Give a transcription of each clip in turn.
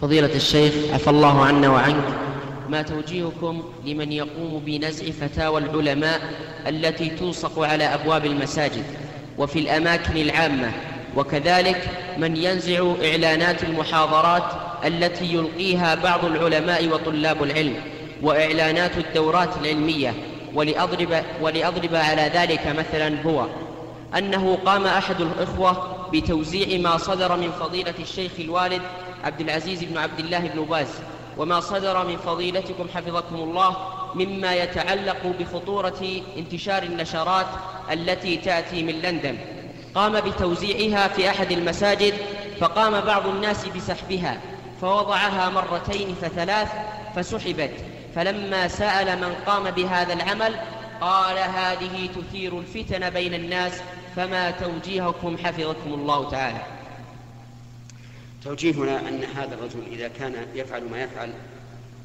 فضيلة الشيخ عفى الله عنا وعنك. ما توجيهكم لمن يقوم بنزع فتاوى العلماء التي تلصق على أبواب المساجد وفي الأماكن العامة وكذلك من ينزع إعلانات المحاضرات التي يلقيها بعض العلماء وطلاب العلم وإعلانات الدورات العلمية. ولأضرب, ولأضرب على ذلك مثلا هو أنه قام أحد الإخوة بتوزيع ما صدر من فضيلة الشيخ الوالد عبد العزيز بن عبد الله بن باز. وما صدر من فضيلتكم حفظكم الله مما يتعلق بخطورة انتشار النشرات التي تأتي من لندن. قام بتوزيعها في أحد المساجد فقام بعض الناس بسحبها فوضعها مرتين فثلاث فسحبت. فلما سأل من قام بهذا العمل قال هذه تثير الفتن بين الناس فما توجيهكم حفظكم الله تعالى. توجيهنا أن هذا الرجل إذا كان يفعل ما يفعل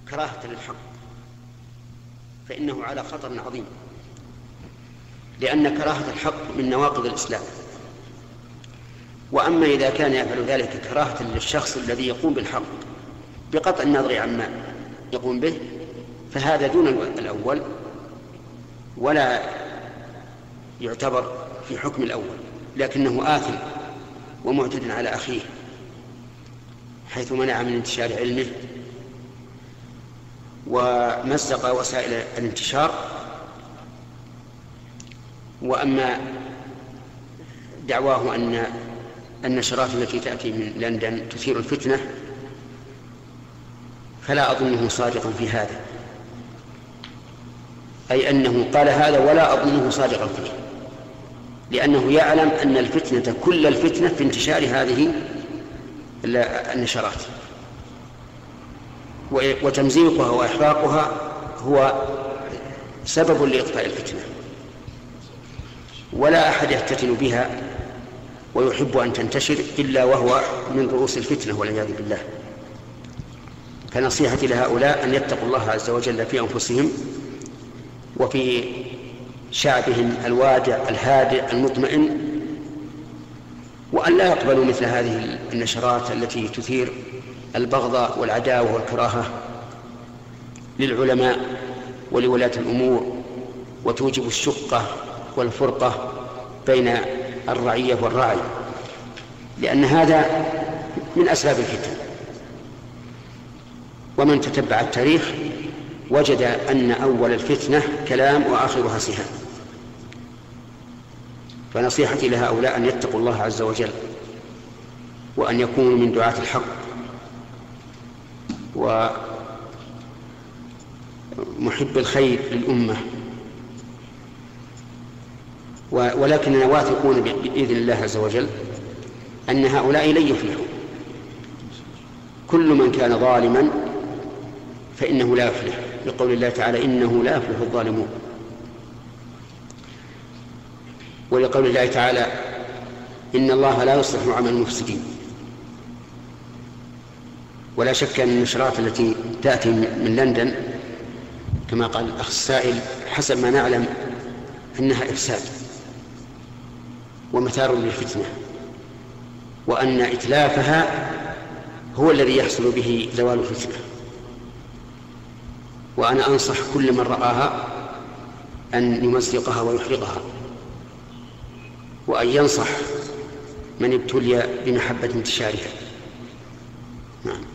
كراهة للحق فإنه على خطر عظيم لأن كراهة الحق من نواقض الإسلام. وأما إذا كان يفعل ذلك كراهة للشخص الذي يقوم بالحق بقطع النظر عما يقوم به فهذا دون الأول ولا يعتبر في حكم الأول لكنه آثم ومعتد على أخيه. حيث منع من انتشار علمه ومزق وسائل الانتشار. وأما دعواه أن النشرات التي تأتي من لندن تثير الفتنة فلا أظنه صادقا في هذا. أي أنه قال هذا ولا أظنه صادقا فيه لأنه يعلم أن الفتنة كل الفتنة في انتشار هذه النشرات. وتمزيقها وإحراقها هو سبب لإطفاء الفتنة. ولا أحد يفتتن بها ويحب أن تنتشر إلا وهو من رؤوس الفتنة والعياذ بالله. فنصيحتي لهؤلاء أن يتقوا الله عز وجل في أنفسهم وفي شعبهم الوادع الهادئ المطمئن وأن لا يقبلوا مثل هذه النشرات التي تثير البغض والعداوة والكراهة للعلماء ولولاة الأمور وتوجب الشقة والفرقة بين الرعية والراعي لأن هذا من أسباب الفتن. ومن تتبع التاريخ وجد أن أول الفتنة كلام وآخرها سهام فنصيحتي لهؤلاء أن يتقوا الله عز وجل وأن يكونوا من دعاة الحق. ومحب الخير للأمة. ولكننا واثقون بإذن الله عز وجل أن هؤلاء لن يفلحوا. كل من كان ظالما فإنه لا يفلح. لقول الله تعالى إنه لا يفلح الظالمون. ولقول الله تعالى إن الله لا يصلح عمل المفسدين. ولا شك أن النشرات التي تأتي من لندن كما قال الأخ السائل حسب ما نعلم أنها إفساد ومثار للفتنة وأن إتلافها هو الذي يحصل به زوال الفتنة. وأنا أنصح كل من رآها أن يمزقها ويحرقها. وأن ينصح من ابتلي بمحبة متشابهة نعم.